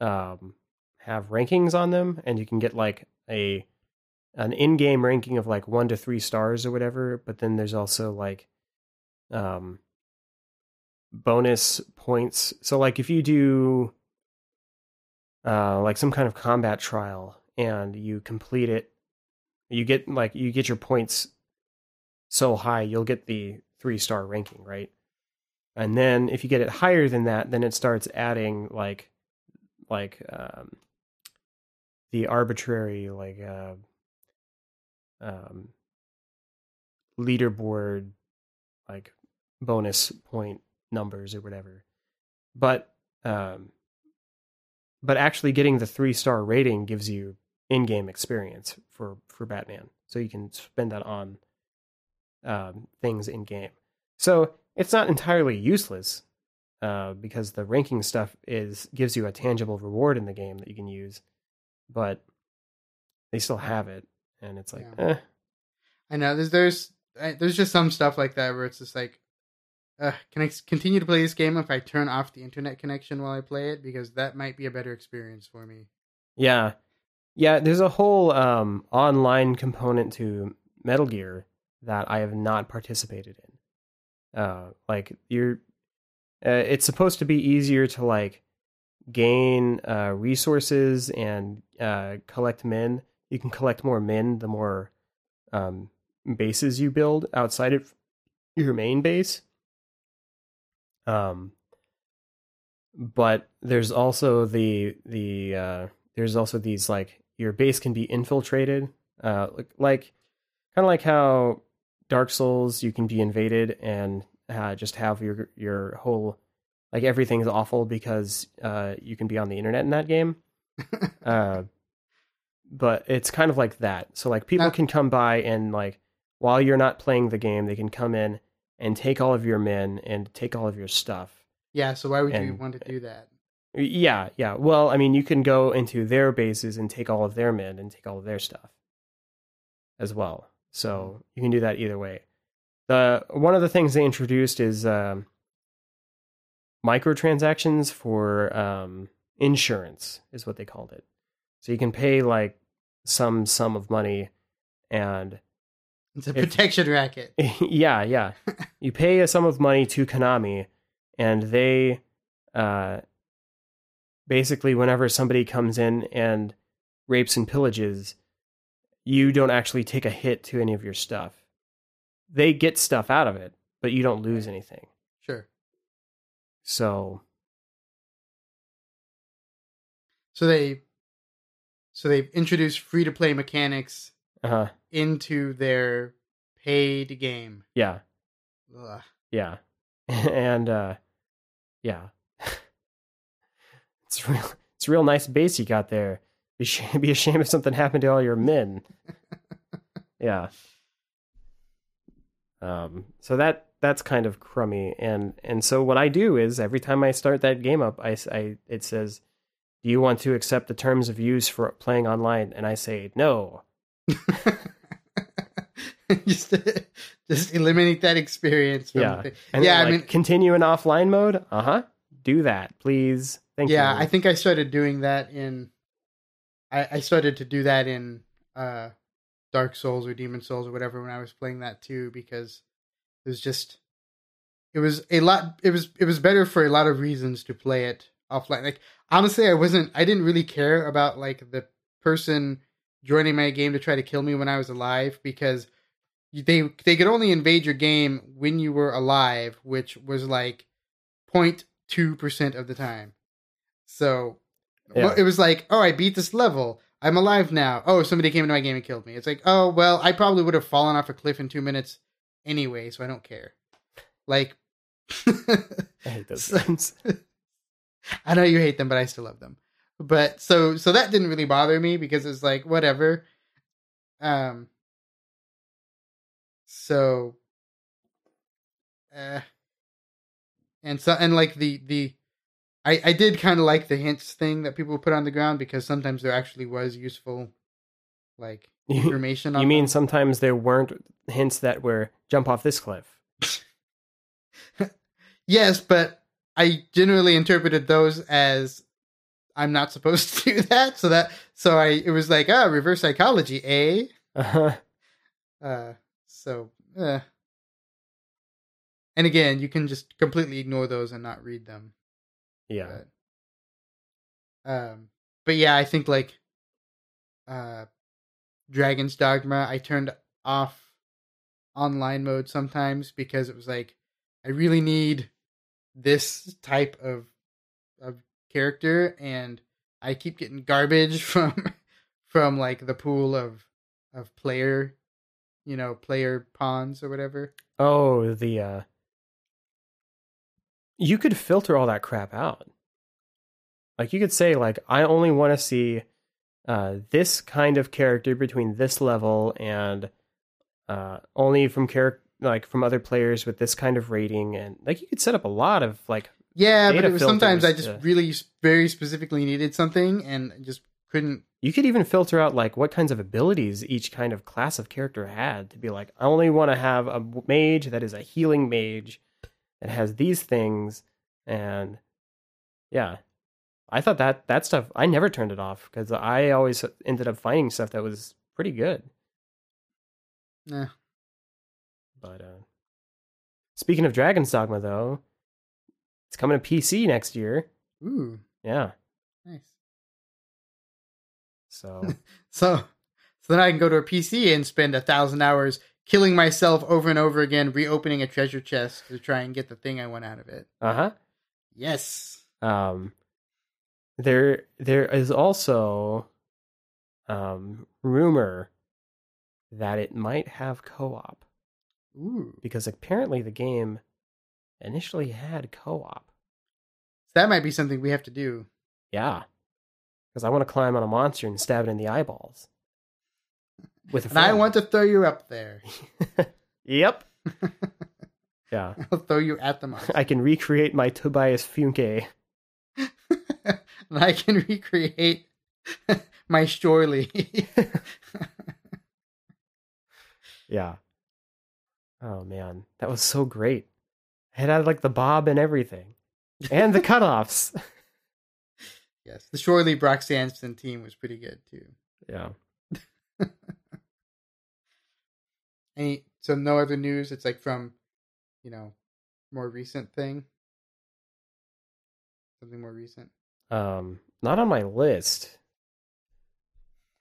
um have rankings on them and you can get like a an in-game ranking of like 1 to 3 stars or whatever but then there's also like um bonus points. So like if you do uh like some kind of combat trial and you complete it you get like you get your points so high you'll get the 3 star ranking right? And then if you get it higher than that then it starts adding like like um the arbitrary like uh um leaderboard like bonus point numbers or whatever but um but actually getting the three star rating gives you in-game experience for for batman so you can spend that on um, things in game so it's not entirely useless uh, because the ranking stuff is gives you a tangible reward in the game that you can use but they still have it and it's like Yeah. eh. I know there's there's there's just some stuff like that where it's just like, uh, can I continue to play this game if I turn off the internet connection while I play it because that might be a better experience for me. Yeah. Yeah, there's a whole um online component to Metal Gear that I have not participated in. Uh like you're uh, it's supposed to be easier to like gain uh resources and uh collect men. You can collect more men the more um bases you build outside of your main base. Um but there's also the the uh there's also these like your base can be infiltrated uh like, like kind of like how dark souls you can be invaded and uh, just have your your whole like everything's awful because uh you can be on the internet in that game. Uh but it's kind of like that. So like people can come by and like while you're not playing the game they can come in and take all of your men and take all of your stuff Yeah, so why would you want to do that? yeah, yeah. Well, I mean, you can go into their bases and take all of their men and take all of their stuff as well. So you can do that either way. The one of the things they introduced is um, microtransactions for um, insurance, is what they called it. So you can pay like some sum of money, and It's a If- protection racket. yeah, yeah. You pay a sum of money to Konami, and they uh, basically, whenever somebody comes in and rapes and pillages, you don't actually take a hit to any of your stuff. They get stuff out of it, but you don't lose anything. Sure. So, So they so they've introduced free to play mechanics uh, into their paid game. yeah, Ugh. yeah, and uh, yeah, it's real. It's a real nice base you got there. Be sh- be ashamed if something happened to all your men. yeah. Um. So that that's kind of crummy, and and so what I do is every time I start that game up, I, I it says, "Do you want to accept the terms of use for playing online?" And I say no. just just eliminate that experience. From Yeah. the thing. And yeah, they're I like, mean, continue in offline mode. Uh huh. Do that, please. Thank yeah, you. Yeah, I think I started doing that in. I, I started to do that in uh, Dark Souls or Demon Souls or whatever when I was playing that too because it was just it was a lot it was it was better for a lot of reasons to play it offline. Like honestly, I wasn't I didn't really care about like the person joining my game to try to kill me when I was alive because they they could only invade your game when you were alive, which was like 0.2 percent of the time. So Yeah. well, it was like, oh, I beat this level. I'm alive now. Oh, somebody came into my game and killed me. It's like, oh, well, I probably would have fallen off a cliff in two minutes anyway, so I don't care. Like, I hate those games. I know you hate them, but I still love them. But so so that didn't really bother me because it's like whatever. Um. So. Uh. And so and like the the, I I did kind of like the hints thing that people put on the ground because sometimes there actually was useful like information on You mean them. sometimes there weren't hints that were jump off this cliff? Yes, but I generally interpreted those as I'm not supposed to do that. So that so I it was like ah reverse psychology, eh? Uh-huh. Uh, so uh. and again, you can just completely ignore those and not read them. Yeah. But, um, but yeah, I think like uh, Dragon's Dogma, I turned off online mode sometimes because it was like I really need this type of of character, and I keep getting garbage from from like the pool of of player, you know, player pawns or whatever. Oh, the uh you could filter all that crap out. Like you could say like I only want to see uh this kind of character between this level and uh only from character like from other players with this kind of rating and like you could set up a lot of like Yeah, but it was sometimes I just uh, really very specifically needed something and just couldn't. you could even filter out like what kinds of abilities each kind of class of character had to be like I only want to have a mage that is a healing mage that has these things and yeah I thought that that stuff I never turned it off because I always ended up finding stuff that was pretty good Yeah. but uh speaking of Dragon's Dogma though it's coming to PC next year Ooh, yeah nice. so So, so then I can go to a PC and spend a thousand hours killing myself over and over again, reopening a treasure chest to try and get the thing I want out of it. uh-huh Yes. Um, there there is also um rumor that it might have co-op Ooh, because apparently the game initially had co-op. So that might be something we have to do. Yeah, because I want to climb on a monster and stab it in the eyeballs with a And I want to throw you up there. yep. Yeah, I'll throw you at the monster. I can recreate my Tobias Funke. and I can recreate my Shore Leave. Yeah. Oh man, that was so great. It had like the bob and everything, and the cutoffs. yes, the Shore Leave Brock Sampson team was pretty good too. yeah. Any so no other news. It's like from, you know, more recent thing. Something more recent. Um, not on my list.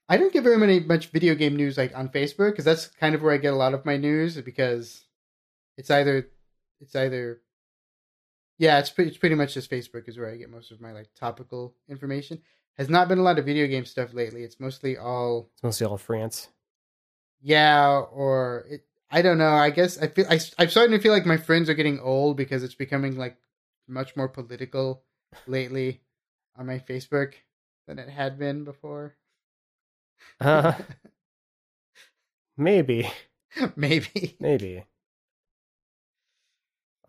I don't get very many much video game news like on Facebook because that's kind of where I get a lot of my news because it's either it's either yeah it's pretty, it's pretty much just Facebook is where I get most of my like topical information. Has not been a lot of video game stuff lately. It's mostly all It's mostly all France. yeah or it. I don't know. I guess I feel I, I'm starting to feel like my friends are getting old because it's becoming like much more political lately on my Facebook than it had been before. Uh, maybe, Maybe. maybe.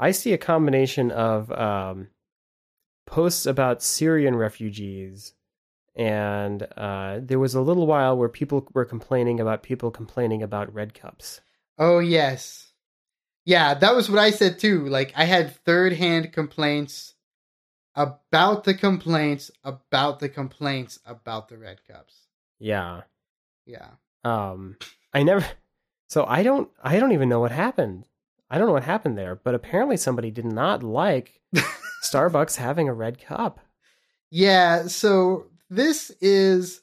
I see a combination of um, posts about Syrian refugees, and uh, there was a little while where people were complaining about people complaining about red cups. Oh yes. Yeah, that was what I said too. Like I had third hand complaints about the complaints about the complaints about the red cups. Yeah. Yeah. Um, I never. So I don't. I don't even know what happened. I don't know what happened there. But apparently, somebody did not like Starbucks having a red cup. Yeah, so this is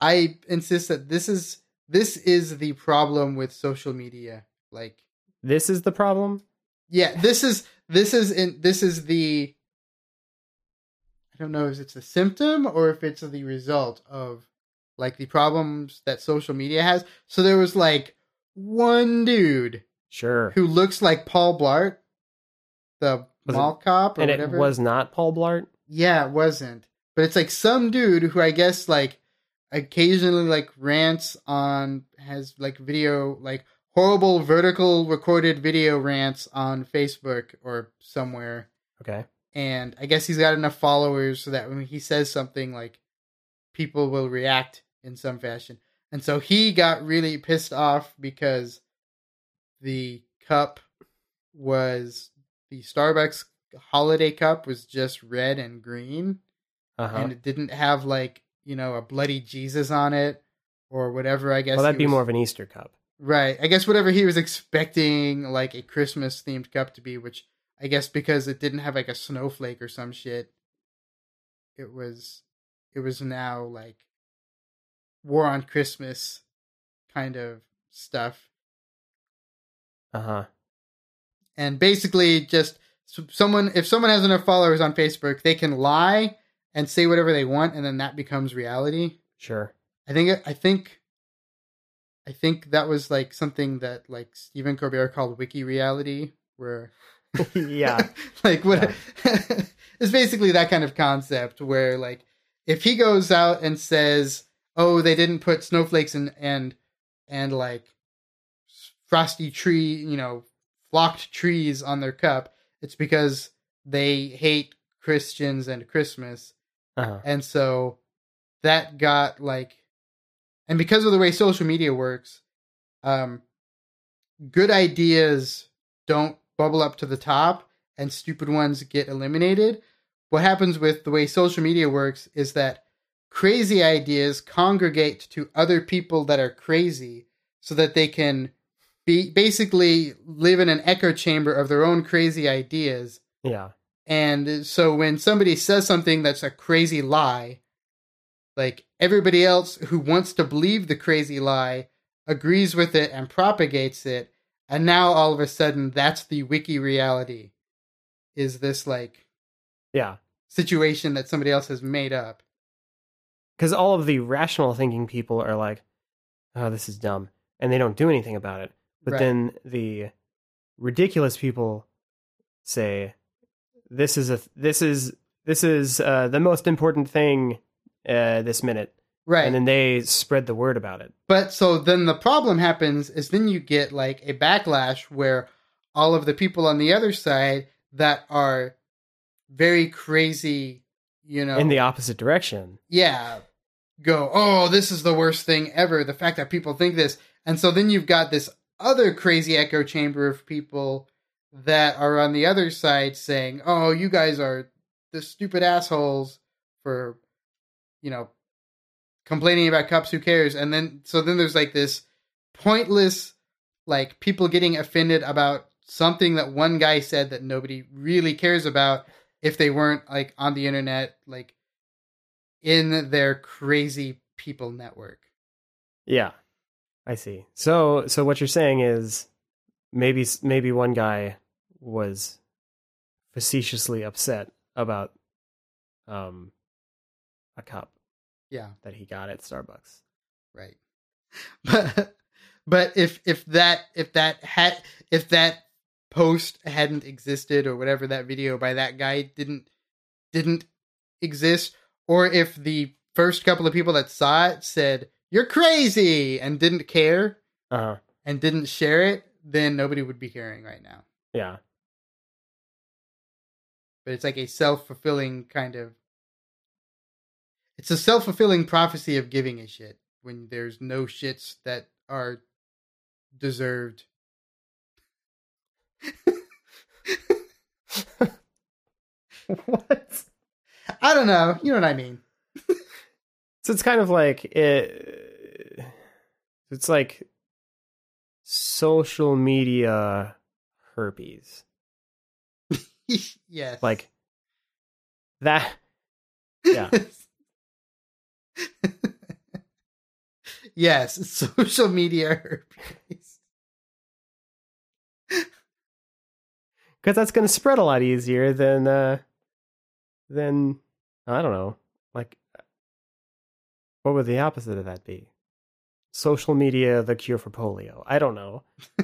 I insist that this is this is the problem with social media. Like This is the problem. yeah, this is this is in this is the I don't know if it's a symptom or if it's the result of like the problems that social media has. So there was like one dude Sure. who looks like Paul Blart, the Was it- mall cop or and whatever. it was not Paul Blart. Yeah, it wasn't. But it's like some dude who I guess like occasionally like rants on has like video like horrible vertical recorded video rants on Facebook or somewhere. Okay. And I guess he's got enough followers so that when he says something like people will react in some fashion. And so he got really pissed off because the cup was the Starbucks holiday cup was just red and green Uh-huh. and it didn't have like, you know, a bloody Jesus on it or whatever, I guess. well, that'd be was- more of an Easter cup. Right. I guess whatever he was expecting like a Christmas themed cup to be, which I guess because it didn't have like a snowflake or some shit, it was it was now like war on Christmas kind of stuff. Uh huh. And basically just someone if someone has enough followers on Facebook, they can lie and say whatever they want and then that becomes reality. Sure. I think I think I think that was like something that like Stephen Colbert called wiki reality, where yeah. like what it's basically that kind of concept where like if he goes out and says, "Oh, they didn't put snowflakes and and and like frosty tree, you know, flocked trees on their cup," it's because they hate Christians and Christmas Uh-huh. and so that got like and because of the way social media works um good ideas don't bubble up to the top and stupid ones get eliminated what happens with the way social media works is that crazy ideas congregate to other people that are crazy so that they can be basically live in an echo chamber of their own crazy ideas Yeah. and so when somebody says something that's a crazy lie, like everybody else who wants to believe the crazy lie agrees with it and propagates it. And now all of a sudden that's the wiki reality. Is this like Yeah. situation that somebody else has made up? Because all of the rational thinking people are like, oh, this is dumb. And they don't do anything about it. But Right. then the ridiculous people say, this is a this is this is uh, the most important thing uh, this minute, Right. and then they spread the word about it. But so then the problem happens is then you get like a backlash where all of the people on the other side that are very crazy, you know, in the opposite direction. yeah, go, oh, this is the worst thing ever. The fact that people think this. And so then you've got this other crazy echo chamber of people that are on the other side saying, oh, you guys are the stupid assholes for, you know, complaining about cups. Who cares? And then, so then there's like this pointless, like people getting offended about something that one guy said that nobody really cares about if they weren't like on the internet, like in their crazy people network. Yeah, I see. So so what you're saying is maybe maybe one guy was facetiously upset about um a cup Yeah, that he got at Starbucks. right. But but if if that if that had if that post hadn't existed or whatever that video by that guy didn't didn't exist or if the first couple of people that saw it said you're crazy and didn't care Uh-huh. and didn't share it then nobody would be caring right now Yeah. but it's like a self-fulfilling kind of it's a self-fulfilling prophecy of giving a shit when there's no shits that are deserved what? i don't know you know what i mean So it's kind of like it, it's like social media herpes. yes Like that yeah. yes social media herpes Cuz that's going to spread a lot easier than uh than I don't know. What would the opposite of that be? Social media the cure for polio. I don't know.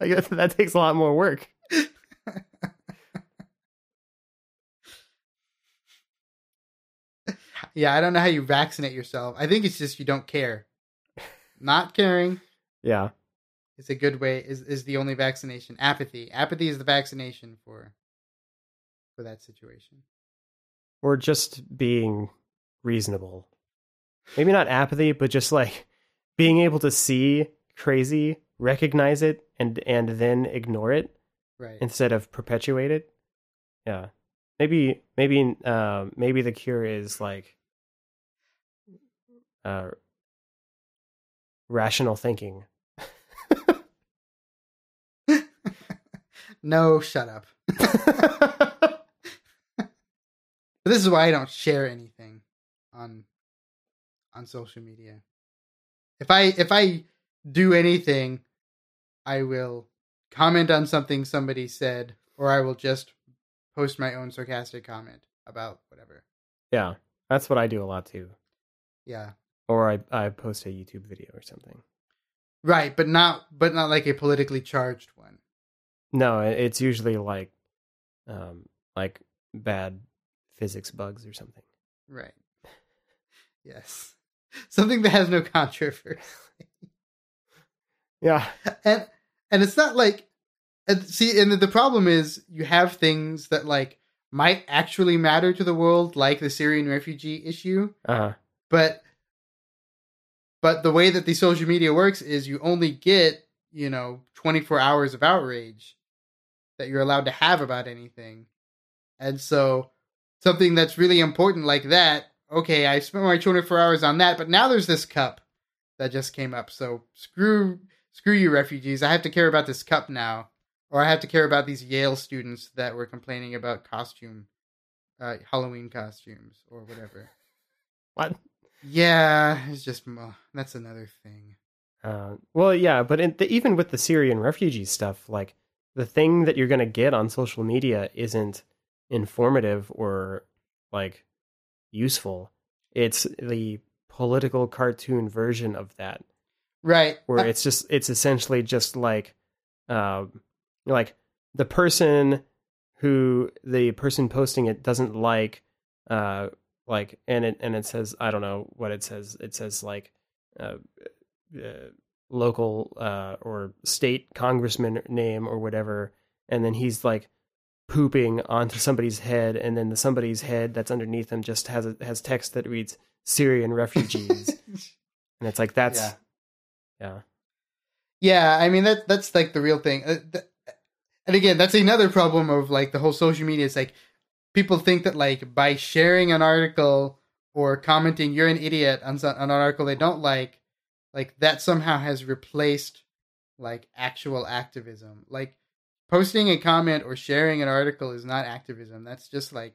I guess that takes a lot more work. yeah i don't know how you vaccinate yourself i think it's just you don't care not caring Yeah. It's a good way is is the only vaccination apathy apathy is the vaccination for for that situation Or just being reasonable. maybe not apathy, but just like being able to see crazy, recognize it, and and then ignore it Right. instead of perpetuate it. Yeah, maybe maybe uh, maybe the cure is like uh, rational thinking. no, shut up. This is why I don't share anything on on social media. If I if I do anything, I will comment on something somebody said, or I will just post my own sarcastic comment about whatever. yeah, that's what I do a lot too. Yeah. Or I I post a YouTube video or something. Right, but not but not like a politically charged one. No, it's usually like um like bad physics bugs or something. Right. Yes. Something that has no controversy. Yeah. and and it's not like and see and the problem is you have things that like might actually matter to the world like the syrian refugee issue Uh-huh. but but the way that the social media works is you only get you know 24 hours of outrage that you're allowed to have about anything and so something that's really important like that okay i spent my 24 hours on that but now there's this cup that just came up so screw screw you refugees i have to care about this cup now or i have to care about these yale students that were complaining about costume uh, halloween costumes or whatever What? yeah, it's just uh, that's another thing. Uh, well, yeah, but the, even with the Syrian refugee stuff, like the thing that you're going to get on social media isn't informative or like useful. It's the political cartoon version of that, Right. where Uh, it's just it's essentially just like, um, like the person who the person posting it doesn't like, uh, like, and it and it says I don't know what it says. It says like, uh, uh, local uh, or state congressman name or whatever, and then he's like pooping onto somebody's head, and then the somebody's head that's underneath them just has a, has text that reads Syrian refugees, and it's like that's Yeah. yeah yeah, I mean that that's like the real thing. Uh, th- and again, that's another problem of like the whole social media. It's like people think that like by sharing an article or commenting "you're an idiot" on on an article they don't like, like that somehow has replaced like actual activism. Like posting a comment or sharing an article is not activism. That's just like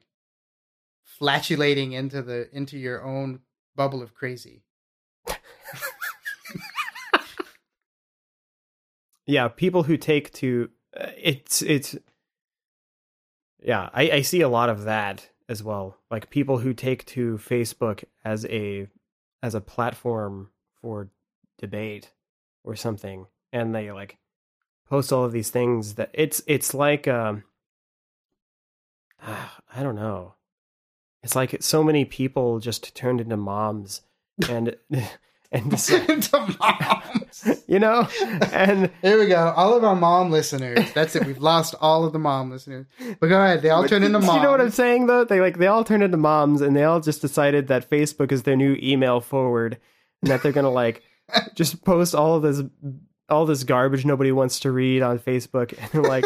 flatulating into the into your own bubble of crazy. yeah people who take to uh, it's it's yeah I, I see a lot of that as well like people who take to facebook as a as a platform for debate or something and they like post all of these things that it's it's like um i don't know it's like so many people just turned into moms and and decide- to moms. you know and Here we go. All of our mom listeners. That's it. We've lost all of the mom listeners. But go ahead. They all turn into moms. You know what I'm saying though? They like they all turned into moms and they all just decided that Facebook is their new email forward and that they're gonna like just post all of this all this garbage nobody wants to read on Facebook and they're like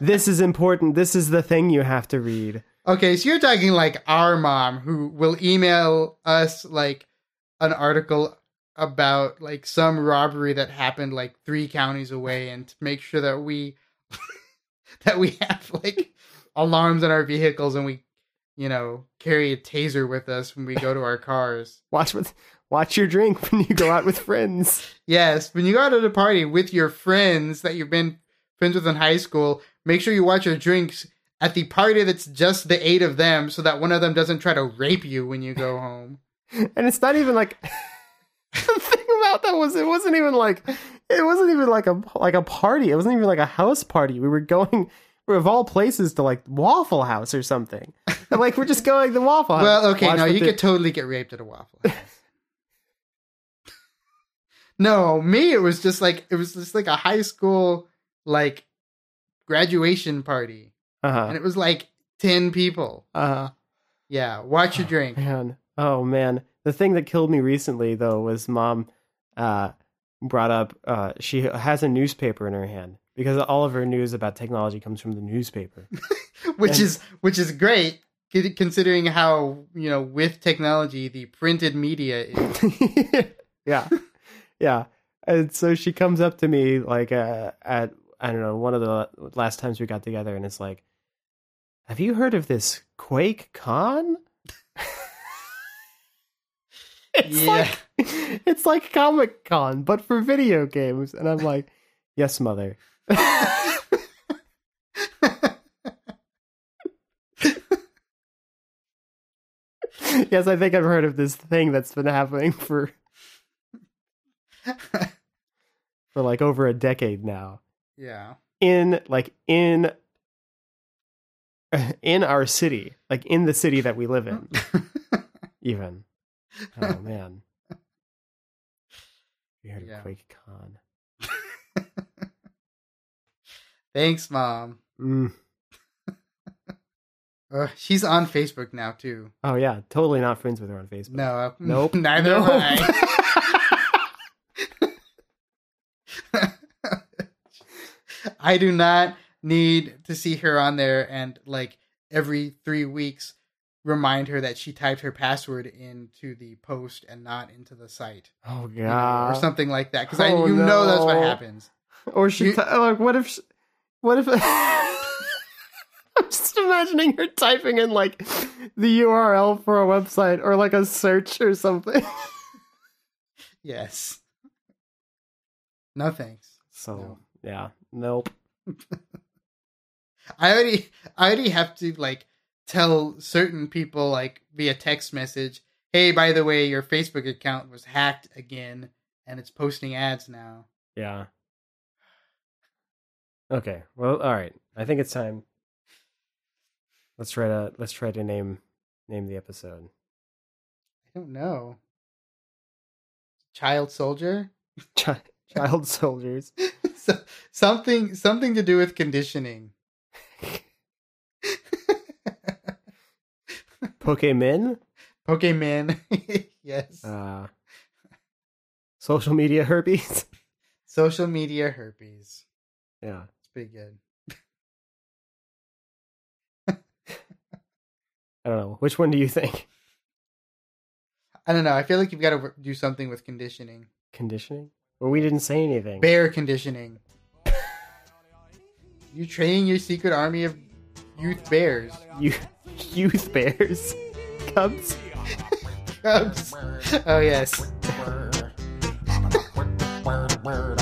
this is important. This is the thing you have to read. Okay, so you're talking like our mom who will email us like an article about like some robbery that happened like three counties away and to make sure that we that we have like alarms in our vehicles and we you know carry a taser with us when we go to our cars. Watch with watch your drink when you go out with friends. Yes, when you go out at a party with your friends that you've been friends with in high school, make sure you watch your drinks at the party that's just the eight of them so that one of them doesn't try to rape you when you go home. And it's not even like the thing about that was it wasn't even like it wasn't even like a like a party. It wasn't even like a house party. We were going of all places to like Waffle House or something. Like we're just going to the Waffle House. Well, okay, no, you the- could totally get raped at a Waffle House. No, me, it was just like it was just like a high school like graduation party, uh-huh. and it was like ten people. uh Yeah, watch your drink. Man, oh man, the thing that killed me recently though was mom uh, brought up uh, she has a newspaper in her hand because all of her news about technology comes from the newspaper. which And- is which is great considering how you know with technology the printed media is yeah, yeah. And so she comes up to me like uh, at I don't know one of the last times we got together, and it's like, "Have you heard of this Quake Con?" it's Yeah. like it's like Comic Con, but for video games, and I'm like, "Yes, mother." yes, I think I've heard of this thing that's been happening for for like over a decade now. yeah In like in in our city, like in the city that we live in, even. Oh man. You heard Yeah. Quake Con. thanks mom Mm. uh, she's on facebook now too Oh yeah, totally not friends with her on Facebook. no Nope. neither Nope. am i i do not need to see her on there and like every three weeks remind her that she typed her password into the post and not into the site oh you know, god. or something like that because I Oh, you know that's what happens. Or she You- t- like what if she- what if I'm just imagining her typing in like the URL for a website or like a search or something. Yes. No thanks. So No. yeah, nope. I already I already have to like tell certain people like via text message, "Hey, by the way, your Facebook account was hacked again and it's posting ads now." Yeah. Okay. Well, all right. I think it's time. Let's try to let's try to name name the episode. I don't know. Child soldier? Chi- Child soldiers. So, something something to do with conditioning. Pokemon. Pokemon. yes. Uh, social media herpes. Social media herpes. Yeah. It's pretty good. I don't know. Which one do you think? I don't know. I feel like you've got to do something with conditioning. Conditioning? Well, we didn't say anything. Bear conditioning. you train your secret army of youth bears. You youth bears. Cubs. Cubs. Oh yes. Word.